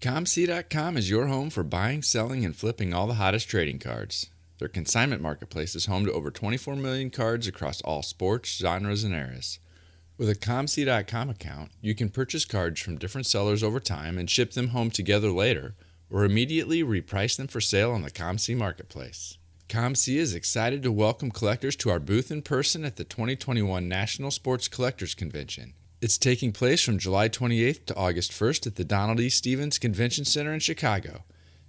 ComC.com is your home for buying, selling, and flipping all the hottest trading cards. Their consignment marketplace is home to over 24 million cards across all sports, genres, and eras. With a ComC.com account, you can purchase cards from different sellers over time and ship them home together later, or immediately reprice them for sale on the ComC marketplace. ComC is excited to welcome collectors to our booth in person at the 2021 National Sports Collectors Convention. It's taking place from July 28th to August 1st at the Donald E. Stephens Convention Center in Chicago.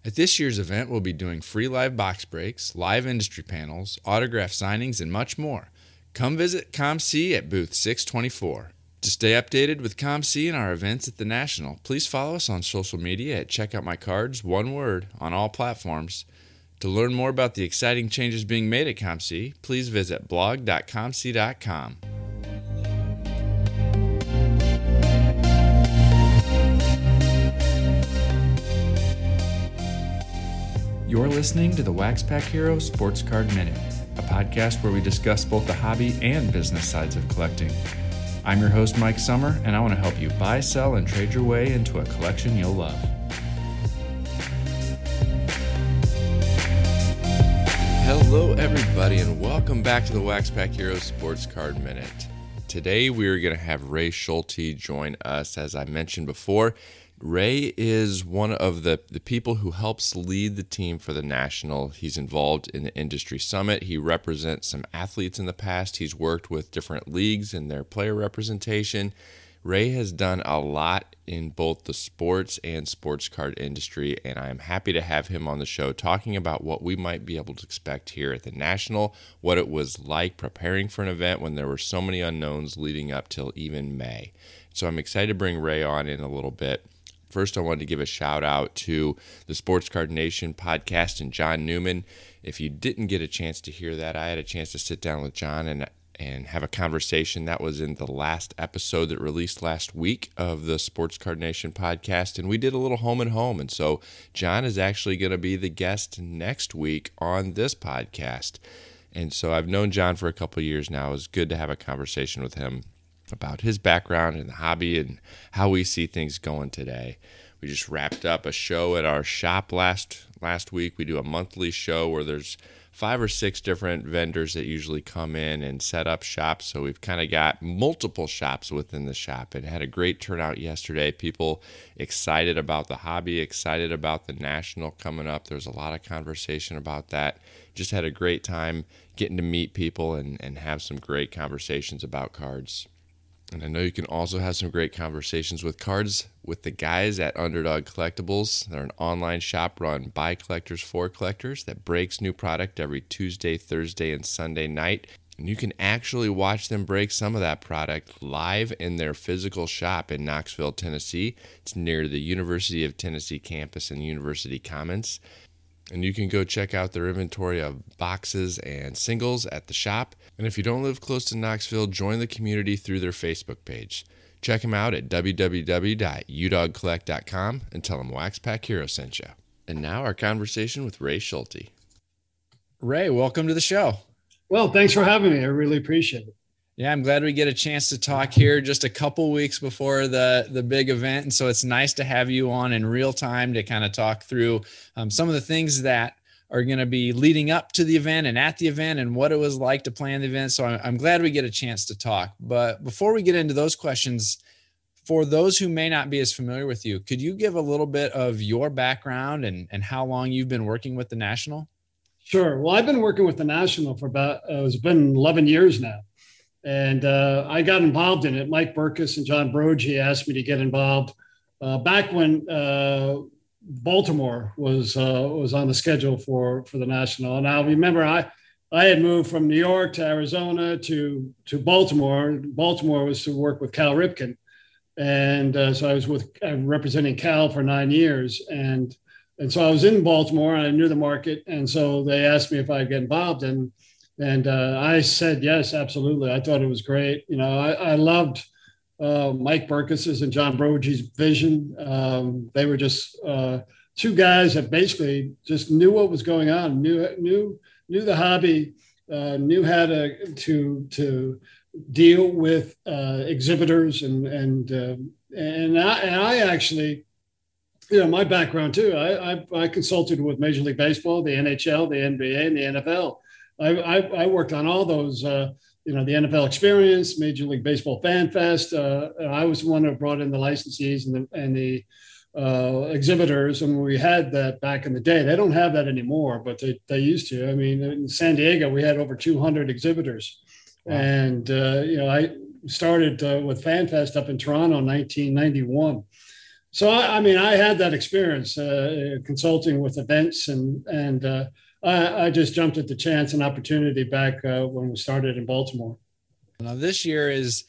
At this year's event, we'll be doing free live box breaks, live industry panels, autograph signings, and much more. Come visit ComC at booth 624. To stay updated with ComC and our events at the National, please follow us on social media at Check Out My Cards, one word, on all platforms. To learn more about the exciting changes being made at ComC, please visit blog.comc.com. listening to the Wax Pack Hero Sports Card Minute, a podcast where we discuss both the hobby and business sides of collecting. I'm your host, Mike Summer, and I want to help you buy, sell, and trade your way into a collection you'll love. Hello, everybody, and welcome back to the Wax Pack Heroes Sports Card Minute. Today, we are going to have Ray Schulte join us. As I mentioned before, Ray is one of the, the people who helps lead the team for the national. He's involved in the industry summit. He represents some athletes in the past. He's worked with different leagues and their player representation. Ray has done a lot in both the sports and sports card industry, and I am happy to have him on the show talking about what we might be able to expect here at the National, what it was like preparing for an event when there were so many unknowns leading up till even May. So I'm excited to bring Ray on in a little bit. First, I wanted to give a shout out to the Sports Card Nation podcast and John Newman. If you didn't get a chance to hear that, I had a chance to sit down with John and and have a conversation that was in the last episode that released last week of the Sports Card Nation podcast. And we did a little home and home. And so John is actually going to be the guest next week on this podcast. And so I've known John for a couple years now. It was good to have a conversation with him about his background and the hobby and how we see things going today. We just wrapped up a show at our shop last last week. We do a monthly show where there's five or six different vendors that usually come in and set up shops. So we've kind of got multiple shops within the shop and had a great turnout yesterday. People excited about the hobby, excited about the national coming up. There's a lot of conversation about that. Just had a great time getting to meet people and, and have some great conversations about cards. And I know you can also have some great conversations with cards with the guys at Underdog Collectibles. They're an online shop run by collectors for collectors that breaks new product every Tuesday, Thursday, and Sunday night. And you can actually watch them break some of that product live in their physical shop in Knoxville, Tennessee. It's near the University of Tennessee campus and University Commons. And you can go check out their inventory of boxes and singles at the shop. And if you don't live close to Knoxville, join the community through their Facebook page. Check them out at www.udogcollect.com and tell them Wax Pack Hero sent you. And now our conversation with Ray Schulte. Ray, welcome to the show. Well, thanks for having me. I really appreciate it. Yeah, I'm glad we get a chance to talk here just a couple weeks before the the big event, and so it's nice to have you on in real time to kind of talk through um, some of the things that are going to be leading up to the event and at the event and what it was like to plan the event. So I'm, I'm glad we get a chance to talk. But before we get into those questions, for those who may not be as familiar with you, could you give a little bit of your background and, and how long you've been working with the National? Sure. Well, I've been working with the National for about, uh, it's been 11 years now. And uh, I got involved in it. Mike Berkus and John Broggi asked me to get involved uh, back when uh, Baltimore was uh, was on the schedule for for the national. And I remember I I had moved from New York to Arizona to to Baltimore. Baltimore was to work with Cal Ripken, and uh, so I was with uh, representing Cal for nine years. And and so I was in Baltimore and I knew the market. And so they asked me if I'd get involved and and uh, I said yes, absolutely. I thought it was great. You know, I, I loved uh, Mike Berkus's and John Broggi's vision. Um, they were just uh, two guys that basically just knew what was going on, knew knew knew the hobby, uh, knew how to to to deal with uh, exhibitors and and uh, and I, and I actually you know, my background too. I, I, I consulted with Major League Baseball, the NHL, the NBA, and the NFL. I, I, I worked on all those. Uh, you know, the NFL Experience, Major League Baseball Fan Fest. Uh, I was the one who brought in the licensees and the and the uh, exhibitors, and we had that back in the day. They don't have that anymore, but they, they used to. I mean, in San Diego, we had over 200 exhibitors, wow. and uh, you know, I started uh, with FanFest up in Toronto in 1991. So I, I mean, I had that experience uh, consulting with events, and and uh, I, I, just jumped at the chance and opportunity back uh, when we started in Baltimore. Now this year is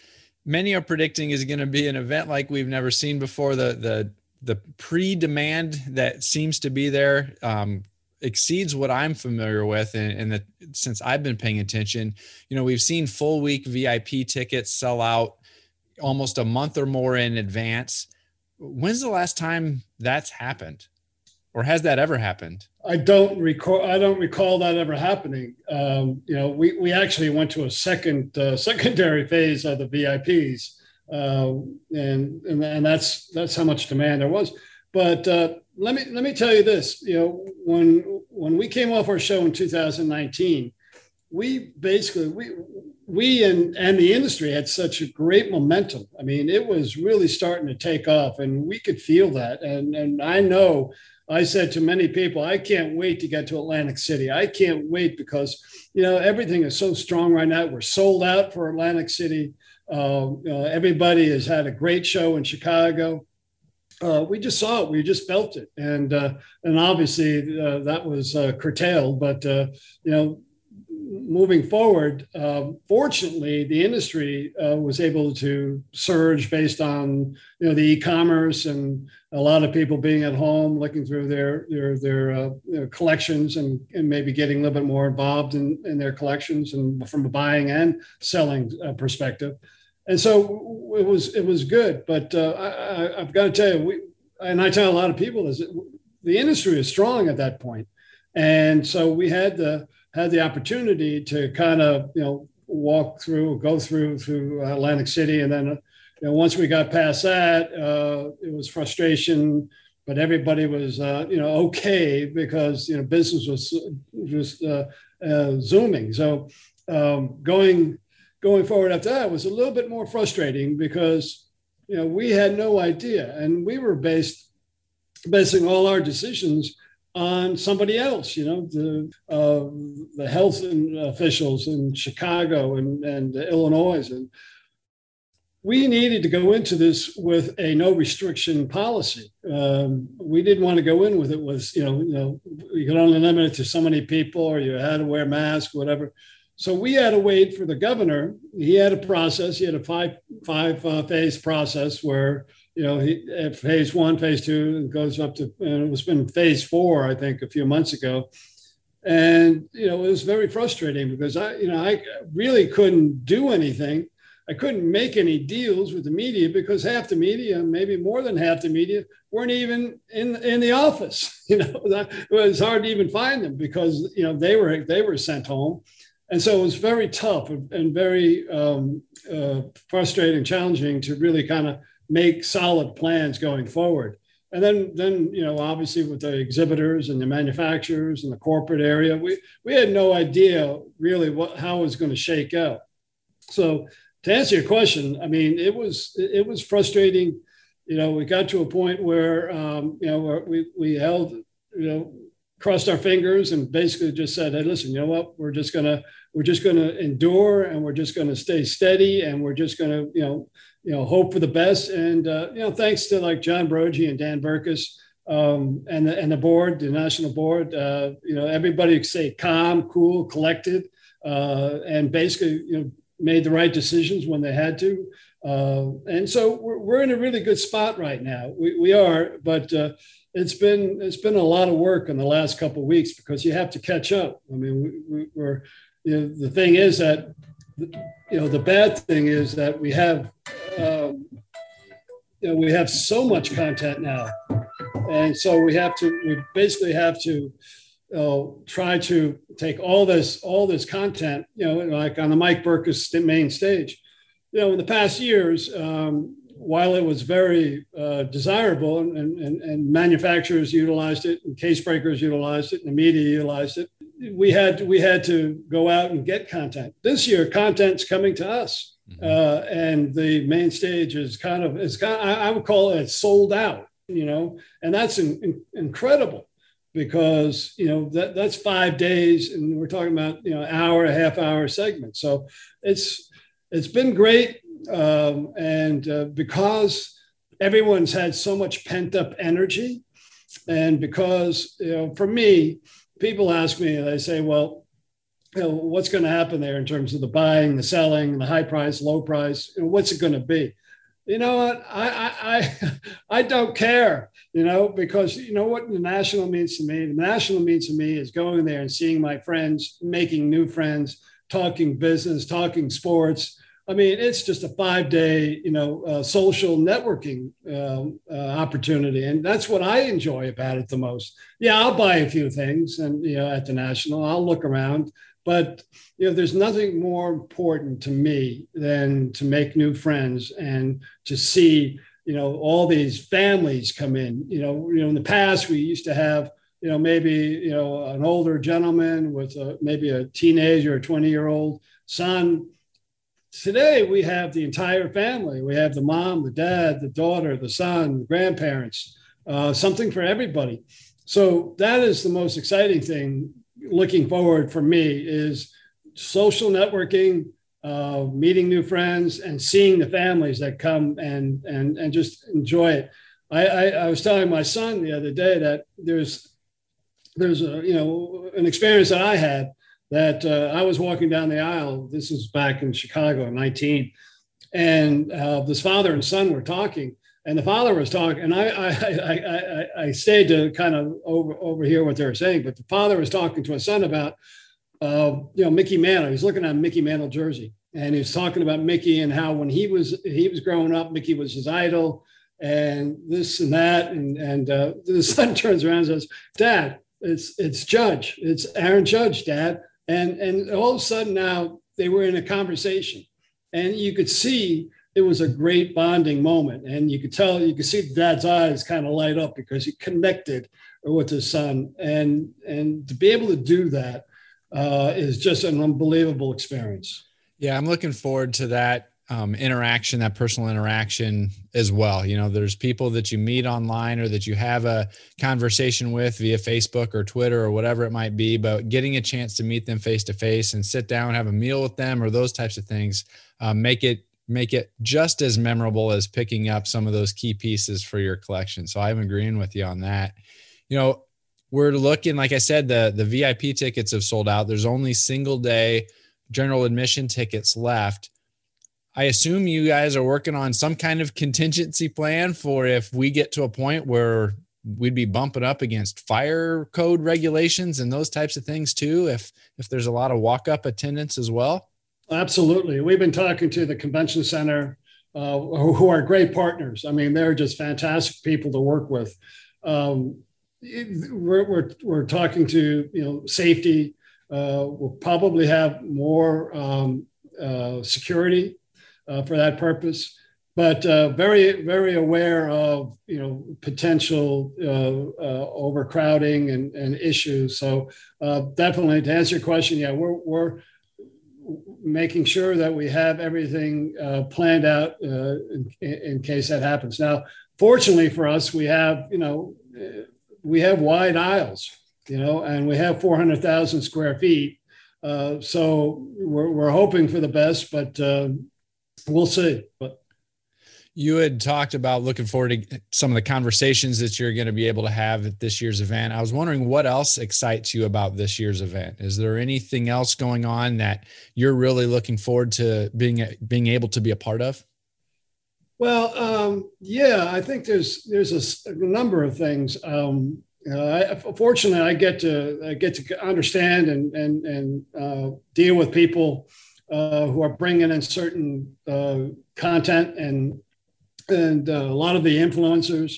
many are predicting is going to be an event like we've never seen before. The the the pre-demand that seems to be there um, exceeds what I'm familiar with, and, and that since I've been paying attention, you know, we've seen full week VIP tickets sell out almost a month or more in advance. When's the last time that's happened, or has that ever happened? I don't recall. I don't recall that ever happening. Um, you know, we we actually went to a second uh, secondary phase of the VIPs, uh, and, and and that's that's how much demand there was. But uh, let me let me tell you this. You know, when when we came off our show in 2019, we basically we we and and the industry had such a great momentum. I mean, it was really starting to take off, and we could feel that. And and I know I said to many people, I can't wait to get to Atlantic City. I can't wait because, you know, everything is so strong right now. We're sold out for Atlantic City. Uh, uh, everybody has had a great show in Chicago. Uh, we just saw it. We just felt it, and uh, and obviously uh, that was uh, curtailed. But you know, moving forward, um, fortunately, the industry uh, was able to surge based on you know the e-commerce and a lot of people being at home, looking through their their their, uh, their collections and, and maybe getting a little bit more involved in, in their collections and from a buying and selling uh, perspective. And so it was it was good, but uh, I, have got to tell you, we and I tell a lot of people is the industry is strong at that point, and so we had the had the opportunity to kind of you know walk through, go through through Atlantic City, and then you know, once we got past that, uh, it was frustration, but everybody was uh, you know okay because you know business was just uh, uh, zooming. So um, going going forward after that was a little bit more frustrating because you know we had no idea, and we were based basing all our decisions on somebody else, you know, the uh, the health officials in Chicago and, and Illinois. And we needed to go into this with a no restriction policy. Um, we didn't want to go in with it was, you know, you know, you could only limit it to so many people or you had to wear masks, whatever. So we had to wait for the governor. He had a process. He had a five five uh, phase process where you know, he, at phase one, phase two, goes up to, and it was been phase four, I think, a few months ago. And, you know, it was very frustrating because I, you know, I really couldn't do anything. I couldn't make any deals with the media because half the media, maybe more than half the media, weren't even in in the office. You know, it was hard to even find them because you know they were they were sent home, and so it was very tough and very um, uh, frustrating, challenging to really kind of make solid plans going forward. And then, then you know, obviously with the exhibitors and the manufacturers and the corporate area, we, we had no idea really what how it was going to shake out. So to answer your question, I mean, it was it was frustrating. You know, we got to a point where um, you know we we held you know crossed our fingers and basically just said, "Hey, listen, you know what? We're just gonna we're just gonna endure and we're just gonna stay steady and we're just gonna you know you know, hope for the best. And, uh, you know, thanks to like John Broggi and Dan Berkus um, and, the, and the board, the national board, uh, you know, everybody say calm, cool, collected, uh, and basically, you know, made the right decisions when they had to. Uh, and so we're, we're in a really good spot right now. We, we are, but uh, it's been it's been a lot of work in the last couple of weeks because you have to catch up. I mean, we, we're you know, the thing is that you know the bad thing is that we have um, you know, we have so much content now, and so we have to we basically have to try to take all this all this content, you know, like on the Mike Berkus main stage. You know, in the past years, um, while it was very uh, desirable and, and, and manufacturers utilized it and case breakers utilized it and the media utilized it, we had we had to go out and get content. This year, content's coming to us, mm-hmm. uh, and the main stage is kind of it's kind. Of, I, I, would call it sold out, you know, and that's in, in, incredible because you know that that's five days, and we're talking about you know hour, a half hour segment. So it's it's been great, um, and uh, because everyone's had so much pent up energy, and because you know, for me people ask me, they say, well, you know, what's going to happen there in terms of the buying, the selling, the high price, low price? You know, what's it going to be? You know what? I, I, I, I don't care, you know, because you know what the national means to me? The national means to me is going there and seeing my friends, making new friends, talking business, talking sports, I mean, it's just a five day, you know, uh, social networking um, uh, opportunity, and that's what I enjoy about it the most. Yeah, I'll buy a few things, and you know, at the national, I'll look around, but you know, there's nothing more important to me than to make new friends and to see, you know, all these families come in. You know, you know, in the past we used to have you know, maybe you know an older gentleman with a, maybe a teenager or 20 year old son Today, we have the entire family. We have the mom, the dad, the daughter, the son, the grandparents, uh, something for everybody. So that is the most exciting thing looking forward for me is social networking, uh, meeting new friends, and seeing the families that come and and and just enjoy it. I, I, I was telling my son the other day that there's there's a you know an experience that I had that uh, I was walking down the aisle. This was back in Chicago 19. And uh, this father and son were talking. And the father was talking, and I, I, I, I, stayed to kind of over, overhear what they were saying. But the father was talking to his son about, uh, you know, Mickey Mantle. He's looking at Mickey Mantle jersey, and he was talking about Mickey and how when he was he was growing up, Mickey was his idol, and this and that. And and uh, the son turns around and says, "Dad, it's it's Judge. It's Aaron Judge, Dad." And, and all of a sudden now they were in a conversation and you could see it was a great bonding moment. And you could tell, you could see dad's eyes kind of light up because he connected with his son. And, and to be able to do that uh, is just an unbelievable experience. Yeah, I'm looking forward to that um, interaction, that personal interaction as well. You know, there's people that you meet online or that you have a conversation with via Facebook or Twitter or whatever it might be, but getting a chance to meet them face to face and sit down, have a meal with them, or those types of things, um, make it make it just as memorable as picking up some of those key pieces for your collection. So I'm agreeing with you on that. You know, we're looking, like I said, the the VIP tickets have sold out. There's only single day general admission tickets left I assume you guys are working on some kind of contingency plan for if we get to a point where we'd be bumping up against fire code regulations and those types of things too if if there's a lot of walk up attendance as well absolutely we've been talking to the convention center uh, who are great partners i mean they're just fantastic people to work with um, we're, we're, we're talking to you know safety uh, we'll probably have more um, uh, security uh, for that purpose. But uh, very, very aware of you know potential uh, overcrowding and, and issues. So definitely, to answer your question, yeah, we're we're making sure that we have everything uh, planned out in, in case that happens. Now, fortunately for us, we have you know we have wide aisles, you know, and we have 400,000 square feet. Uh, so we're, we're hoping for the best, but uh, we'll see. But you had talked about looking forward to some of the conversations that you're going to be able to have at this year's event. I was wondering what else excites you about this year's event. Is there anything else going on that you're really looking forward to being being able to be a part of? Well, um, yeah, I think there's there's a, a number of things. Um, uh, I, fortunately, I get to I get to understand and and and uh, deal with people uh, who are bringing in certain uh, content and and uh, a lot of the influencers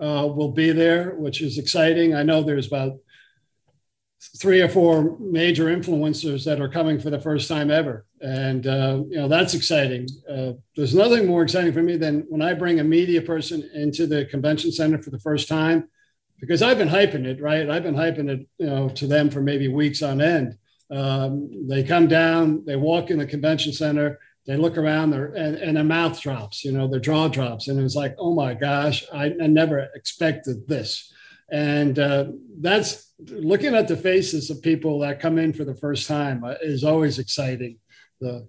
uh, will be there, which is exciting. I know there's about three or four major influencers that are coming for the first time ever. And, uh, you know, that's exciting. Uh, there's nothing more exciting for me than when I bring a media person into the convention center for the first time, because I've been hyping it, right? I've been hyping it, you know, to them for maybe weeks on end. Um, they come down, they walk in the convention center, they look around there and, and their mouth drops, you know, their jaw drops. And it's like, oh my gosh, I, I never expected this. And uh, that's looking at the faces of people that come in for the first time uh, is always exciting. The,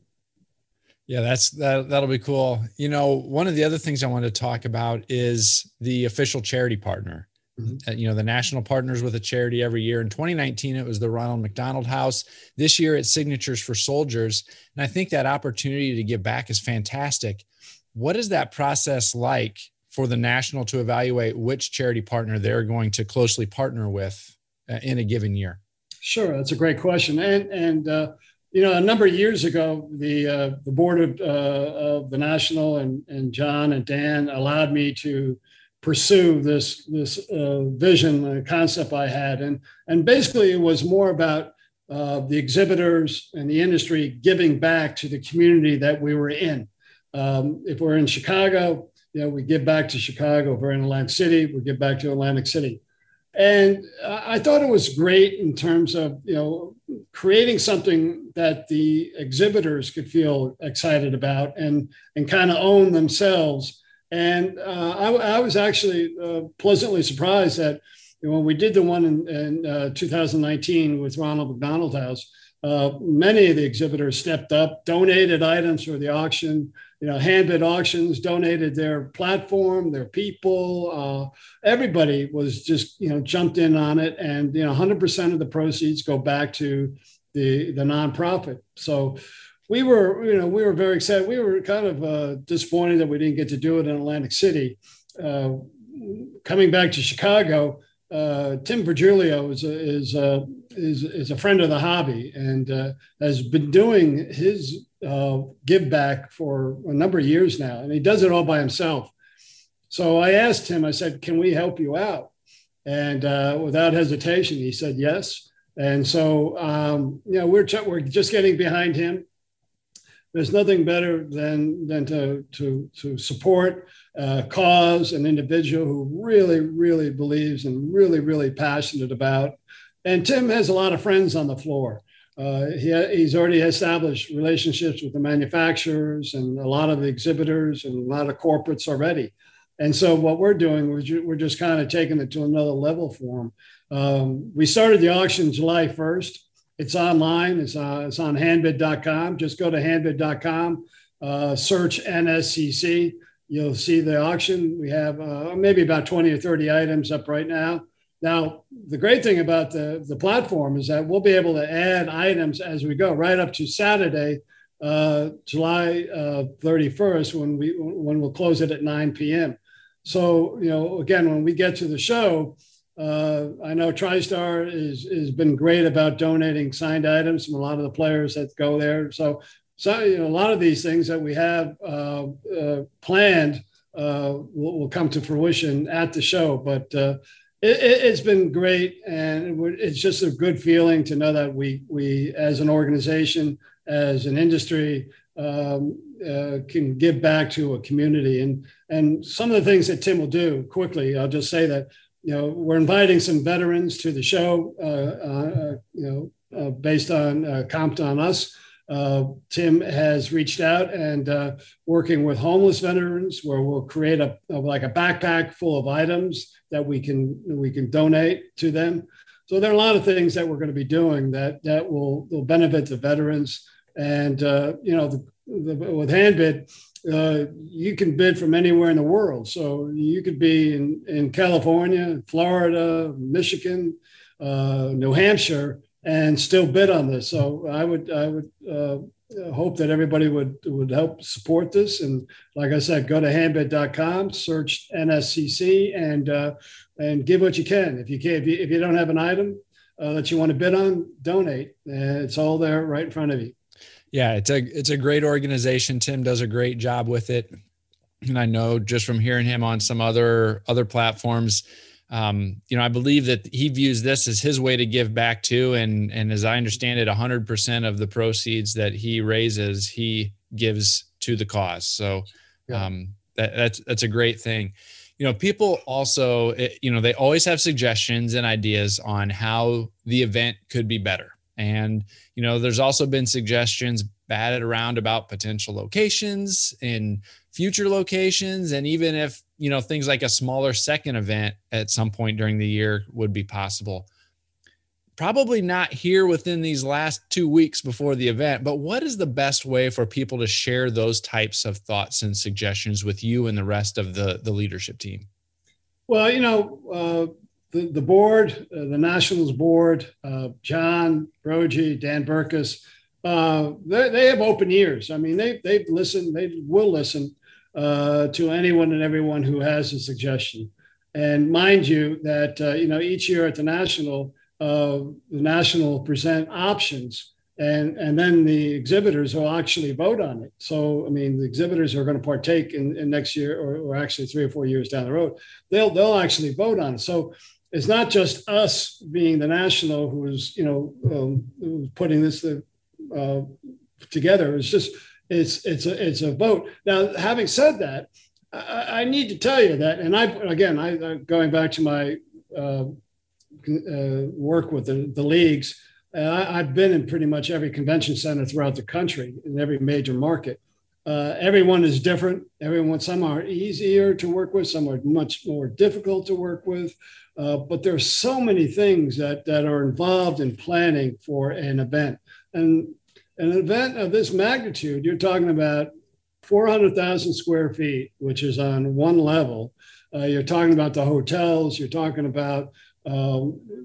yeah, that's that. That'll be cool. You know, one of the other things I want to talk about is the official charity partner. Mm-hmm. Uh, you know, the national partners with a charity every year. In 2019, it was the Ronald McDonald House. This year, it's Signatures for Soldiers. And I think that opportunity to give back is fantastic. What is that process like for the national to evaluate which charity partner they're going to closely partner with uh, in a given year? Sure, that's a great question. And and uh, you know, a number of years ago, the uh, the board of, uh, of the national and and John and Dan allowed me to pursue this this uh, vision and concept I had, and and basically it was more about uh, the exhibitors and the industry giving back to the community that we were in. Um, if we're in Chicago, you know, we give back to Chicago. If we're in Atlantic City, we give back to Atlantic City. And I thought it was great in terms of you know creating something that the exhibitors could feel excited about and and kind of own themselves and uh, I, I, was actually uh, pleasantly surprised that you know, when we did the one in, in uh, 2019 with Ronald McDonald House, uh, many of the exhibitors stepped up, donated items for the auction. You know, handbid auctions donated their platform, their people. Uh, everybody was just you know jumped in on it, and you know, 100% of the proceeds go back to the the nonprofit. So we were, you know, we were very excited. We were kind of uh, disappointed that we didn't get to do it in Atlantic City. Uh, coming back to Chicago, uh, Tim Virgilio is a, is, a, is, is a friend of the hobby and uh, has been doing his uh, give back for a number of years now, and he does it all by himself. So I asked him, I said, "Can we help you out?" And uh, without hesitation, he said yes. And so, um, you know, we're, we're just getting behind him there's nothing better than than to to to support a cause an individual who really really believes and really really passionate about. And tim has a lot of friends on the floor. Uh, he, he's already established relationships with the manufacturers and a lot of the exhibitors and a lot of corporates already. And so what we're doing we're, we're just kind of taking it to another level for him. Um, we started the auction july 1st it's online. It's, uh, it's on handbid.com. Just go to handbid.com, uh, search NSCC. You'll see the auction. We have uh, maybe about 20 or 30 items up right now. Now, the great thing about the, the platform is that we'll be able to add items as we go, right up to Saturday, uh, July 31st, uh, when we when we'll close it at 9 p.m. So, you know, again, when we get to the show, uh, I know TriStar is has been great about donating signed items from a lot of the players that go there. So, so you know, a lot of these things that we have uh, uh, planned uh, will, will, come to fruition at the show. But uh, it, has been great, and it's just a good feeling to know that we we as an organization, as an industry. Um, uh, can give back to a community and and some of the things that Tim will do quickly. I'll just say that you know, we're inviting some veterans to the show, uh, uh, you know, uh, based on uh, Comped on Us. Uh, Tim has reached out and uh, working with homeless veterans, where we'll create a, a, like a backpack full of items that we can we can donate to them. So there are a lot of things that we're going to be doing that that will will benefit the veterans. And uh, you know, the, the, with Handbid, uh, you can bid from anywhere in the world. So you could be in, in California, Florida, Michigan, uh, New Hampshire, and still bid on this. So I would I would uh, hope that everybody would would help support this. And like I said, go to handbid.com, search NSCC, and uh, and give what you can. If you can, if you, if you don't have an item uh, that you want to bid on, donate. it's all there right in front of you yeah, it's a it's a great organization. Tim does a great job with it, and I know just from hearing him on some other other platforms, um, you know, I believe that he views this as his way to give back too. And and as I understand it, hundred percent of the proceeds that he raises, he gives to the cause. So yeah. um, that, that's that's a great thing. You know, people also, eh, you know, they always have suggestions and ideas on how the event could be better. And you know, there's also been suggestions batted around about potential locations and future locations, and even if you know things like a smaller second event at some point during the year would be possible probably not here within these last two weeks before the event, but what is the best way for people to share those types of thoughts and suggestions with you and the rest of the, the leadership team? Well, you know, uh, the, the board, uh, the Nationals board, uh, John, Broggi, Dan Berkus, uh, they, they have open ears. I mean, they, they've listened, they will listen uh, to anyone and everyone who has a suggestion. And mind you, that, uh, you know, each year at the National, the national present options and and then the exhibitors will actually vote on it so i mean the exhibitors are going to partake in, in next year or, or, actually three or four years down the road they'll they'll actually vote on it so it's not just us being the national who's you know um, putting this uh, together it's just it's it's a it's a vote now having said that I, I need to tell you that and i again i going back to my uh, uh, work with the, the leagues. I, have been in pretty much every convention center throughout the country in every major market. Uh, everyone is different. Everyone, some are easier to work with, some are much more difficult to work with. Uh, but there's so many things that, that are involved in planning for an event. And an event of this magnitude, you're talking about 400,000 square feet, which is on one level. Uh, you're talking about the hotels, you're talking about uh,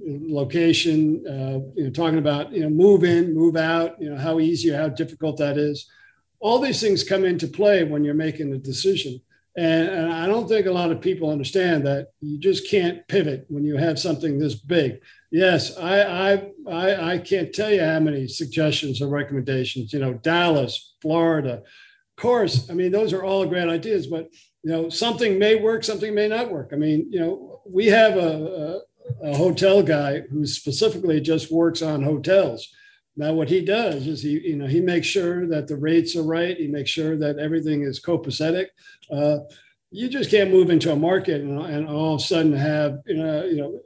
location, uh, you know, talking about you know move in, move out, you know how easy or how difficult that is. All these things come into play when you're making a decision, and, and I don't think a lot of people understand that you just can't pivot when you have something this big. Yes, I I I, I can't tell you how many suggestions or recommendations. You know, Dallas, Florida, of course. I mean, those are all great ideas, but you know, something may work, something may not work. I mean, you know, we have a, a hotel guy who specifically just works on hotels. Now, what he does is he, you know, he makes sure that the rates are right. He makes sure that everything is copacetic. Uh, you just can't move into a market and, and all of a sudden have, you know, you know,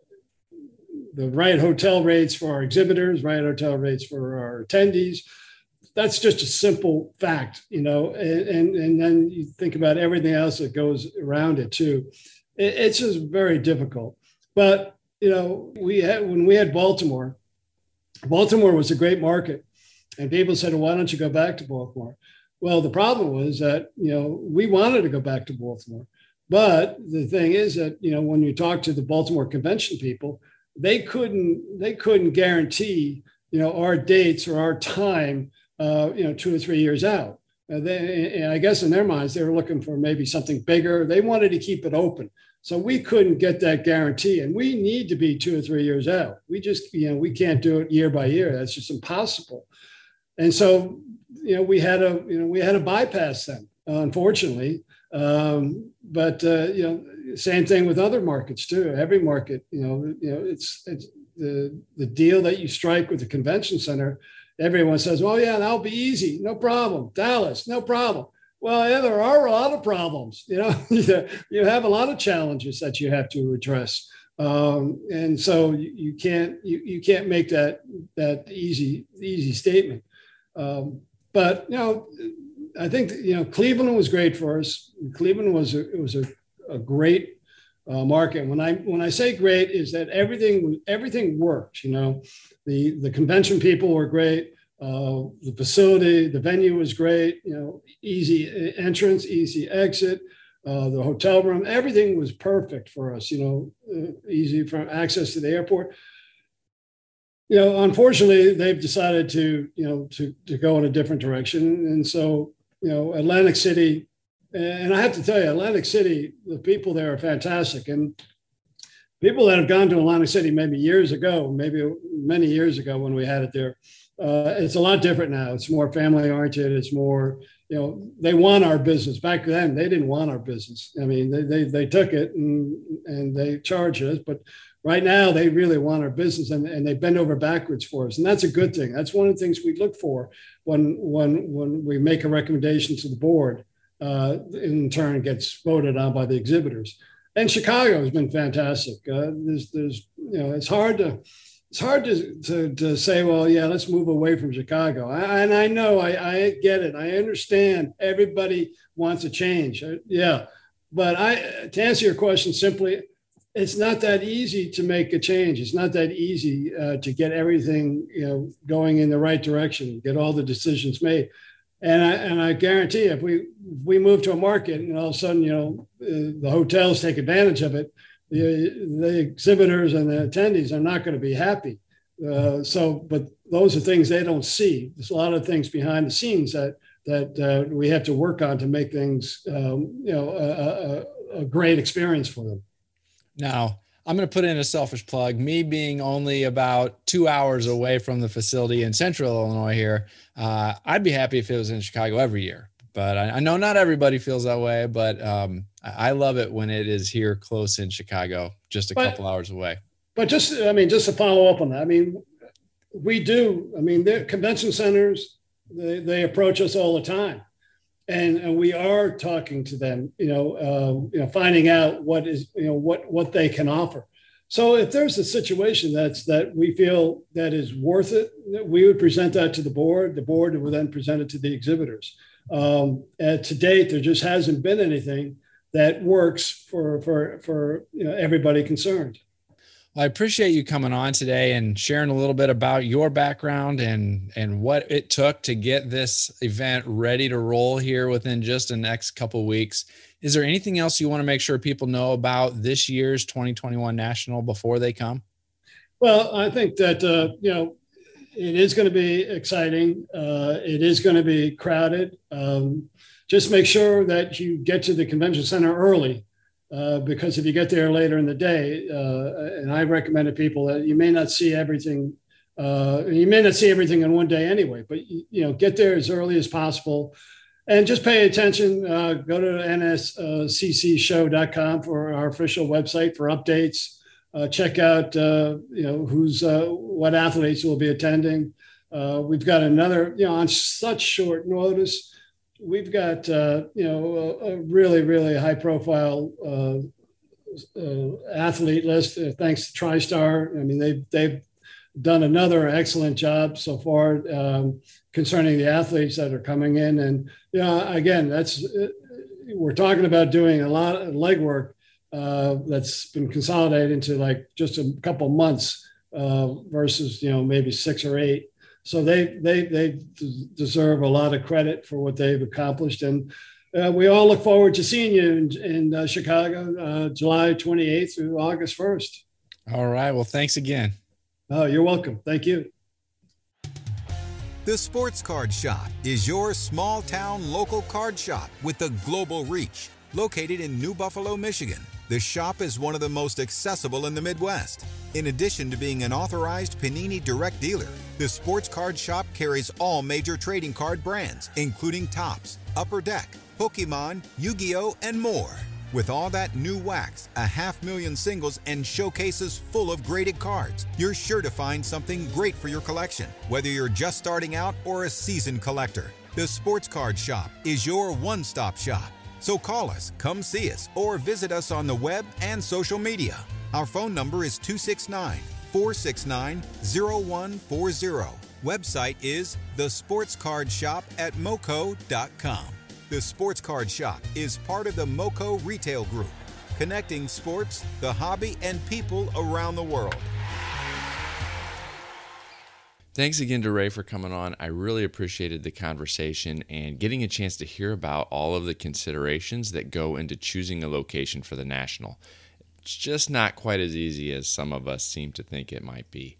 the right hotel rates for our exhibitors, right hotel rates for our attendees. That's just a simple fact, you know, and, and, and then you think about everything else that goes around it too. It, it's just very difficult. But you know, we had when we had Baltimore, Baltimore was a great market. And people said, well, why don't you go back to Baltimore? Well, the problem was that, you know, we wanted to go back to Baltimore. But the thing is that, you know, when you talk to the Baltimore convention people, they couldn't they couldn't guarantee, you know, our dates or our time, uh, you know, two or three years out. Uh, they, and I guess in their minds, they were looking for maybe something bigger. They wanted to keep it open. So we couldn't get that guarantee, and we need to be two or three years out. We just, you know, we can't do it year by year. That's just impossible. And so, you know, we had a, you know, we had a bypass then, unfortunately. Um, but uh, you know, same thing with other markets too. Every market, you know, you know, it's it's the the deal that you strike with the convention center. Everyone says, "Well, yeah, that'll be easy, no problem." Dallas, no problem. Well, yeah, there are a lot of problems. You know, you have a lot of challenges that you have to address, um, and so you, you can't you, you can't make that that easy easy statement. Um, but you know, I think you know Cleveland was great for us. Cleveland was a, it was a, a great uh, market. When I when I say great, is that everything everything worked. You know, the the convention people were great. Uh, the facility, the venue was great. You know, easy entrance, easy exit. Uh, the hotel room, everything was perfect for us. You know, uh, easy from access to the airport. You know, unfortunately, they've decided to you know to to go in a different direction, and so you know, Atlantic City, and I have to tell you, Atlantic City, the people there are fantastic, and people that have gone to Atlantic City maybe years ago, maybe many years ago when we had it there uh, it's a lot different now. It's more family oriented. It's more, you know, they want our business. Back then, they didn't want our business. I mean, they, they, they took it and, and they charged us, but right now they really want our business and, and they bend over backwards for us. And that's a good thing. That's one of the things we look for when, when, when we make a recommendation to the board, uh, in turn gets voted on by the exhibitors. And Chicago has been fantastic. Uh, there's, there's, you know, it's hard to, it's hard to, to, to, say, well, yeah, let's move away from Chicago. I, and I know, I, I get it. I understand everybody wants a change. Uh, yeah. But I, to answer your question simply, it's not that easy to make a change. It's not that easy uh, to get everything, you know, going in the right direction, get all the decisions made. And I, and I guarantee if we, if we move to a market and all of a sudden, you know, the hotels take advantage of it, the, the exhibitors and the attendees are not going to be happy. Uh, so, but those are things they don't see. There's a lot of things behind the scenes that that uh, we have to work on to make things, um, you know, a, a, a, great experience for them. Now, I'm going to put in a selfish plug. Me being only about two hours away from the facility in Central Illinois here, uh, I'd be happy if it was in Chicago every year but I, I, know not everybody feels that way, but um, I, I, love it when it is here close in Chicago, just a but, couple hours away. But just, I mean, just to follow up on that, I mean, we do, I mean, the convention centers, they, they approach us all the time. And, and we are talking to them, you know, uh, you know, finding out what is, you know, what, what they can offer. So if there's a situation that's that we feel that is worth it, we would present that to the board. The board would then present it to the exhibitors. Um, to date, there just hasn't been anything that works for for for you know, everybody concerned. Well, I appreciate you coming on today and sharing a little bit about your background and and what it took to get this event ready to roll here within just the next couple weeks. Is there anything else you want to make sure people know about this year's 2021 National before they come? Well, I think that uh, you know it is going to be exciting. Uh, it is going to be crowded. Um, just make sure that you get to the convention center early, uh, because if you get there later in the day, uh, and I recommend to people that you may not see everything. Uh, you may not see everything in one day anyway, but you know, get there as early as possible, and just pay attention. Uh, go to nsccshow.com for our official website for updates uh, check out you know who's what athletes will be attending. We've got another you know on such short notice. We've got uh, you know a, a, really really high profile uh, athlete list thanks to TriStar. I mean they've they've done another excellent job so far um, concerning the athletes that are coming in and you know again that's we're talking about doing a lot of legwork uh, that's been consolidated into like just a couple months uh, versus you know maybe six or eight. So they they they deserve a lot of credit for what they've accomplished, and uh, we all look forward to seeing you in, in uh, Chicago, uh, July 28th through August 1st. All right. Well, thanks again. Oh, you're welcome. Thank you. The Sports Card Shop is your small town local card shop with a global reach, located in New Buffalo, Michigan. The shop is one of the most accessible in the Midwest. In addition to being an authorized Panini direct dealer, the Sports Card Shop carries all major trading card brands, including Topps, Upper Deck, Pokemon, Yu Gi Oh!, and more. With all that new wax, a half million singles, and showcases full of graded cards, you're sure to find something great for your collection, whether you're just starting out or a seasoned collector. The Sports Card Shop is your one stop shop so call us, come see us, or visit us on the web and social media. Our phone number is 269 469 0140. Website is the Sports Card Shop at moco.com. The Sports Card Shop is part of the Moco Retail Group, connecting sports, the hobby, and people around the world. Thanks again to Ray for coming on. I really appreciated the conversation and getting a chance to hear about all of the considerations that go into choosing a location for the National. It's just not quite as easy as some of us seem to think it might be.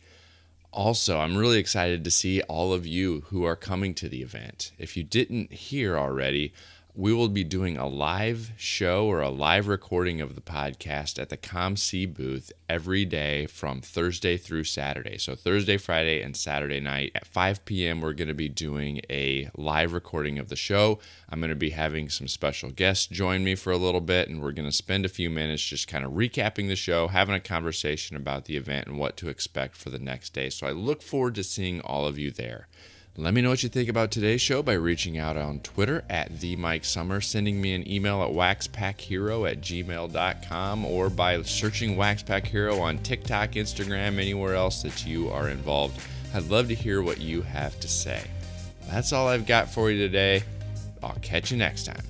Also, I'm really excited to see all of you who are coming to the event. If you didn't hear already, we will be doing a live show or a live recording of the podcast at the ComC booth every day from Thursday through Saturday. So, Thursday, Friday, and Saturday night at 5 p.m., we're going to be doing a live recording of the show. I'm going to be having some special guests join me for a little bit, and we're going to spend a few minutes just kind of recapping the show, having a conversation about the event and what to expect for the next day. So, I look forward to seeing all of you there. Let me know what you think about today's show by reaching out on Twitter at the Mike Summer, sending me an email at waxpackhero at gmail.com, or by searching Waxpack Hero on TikTok, Instagram, anywhere else that you are involved. I'd love to hear what you have to say. That's all I've got for you today. I'll catch you next time.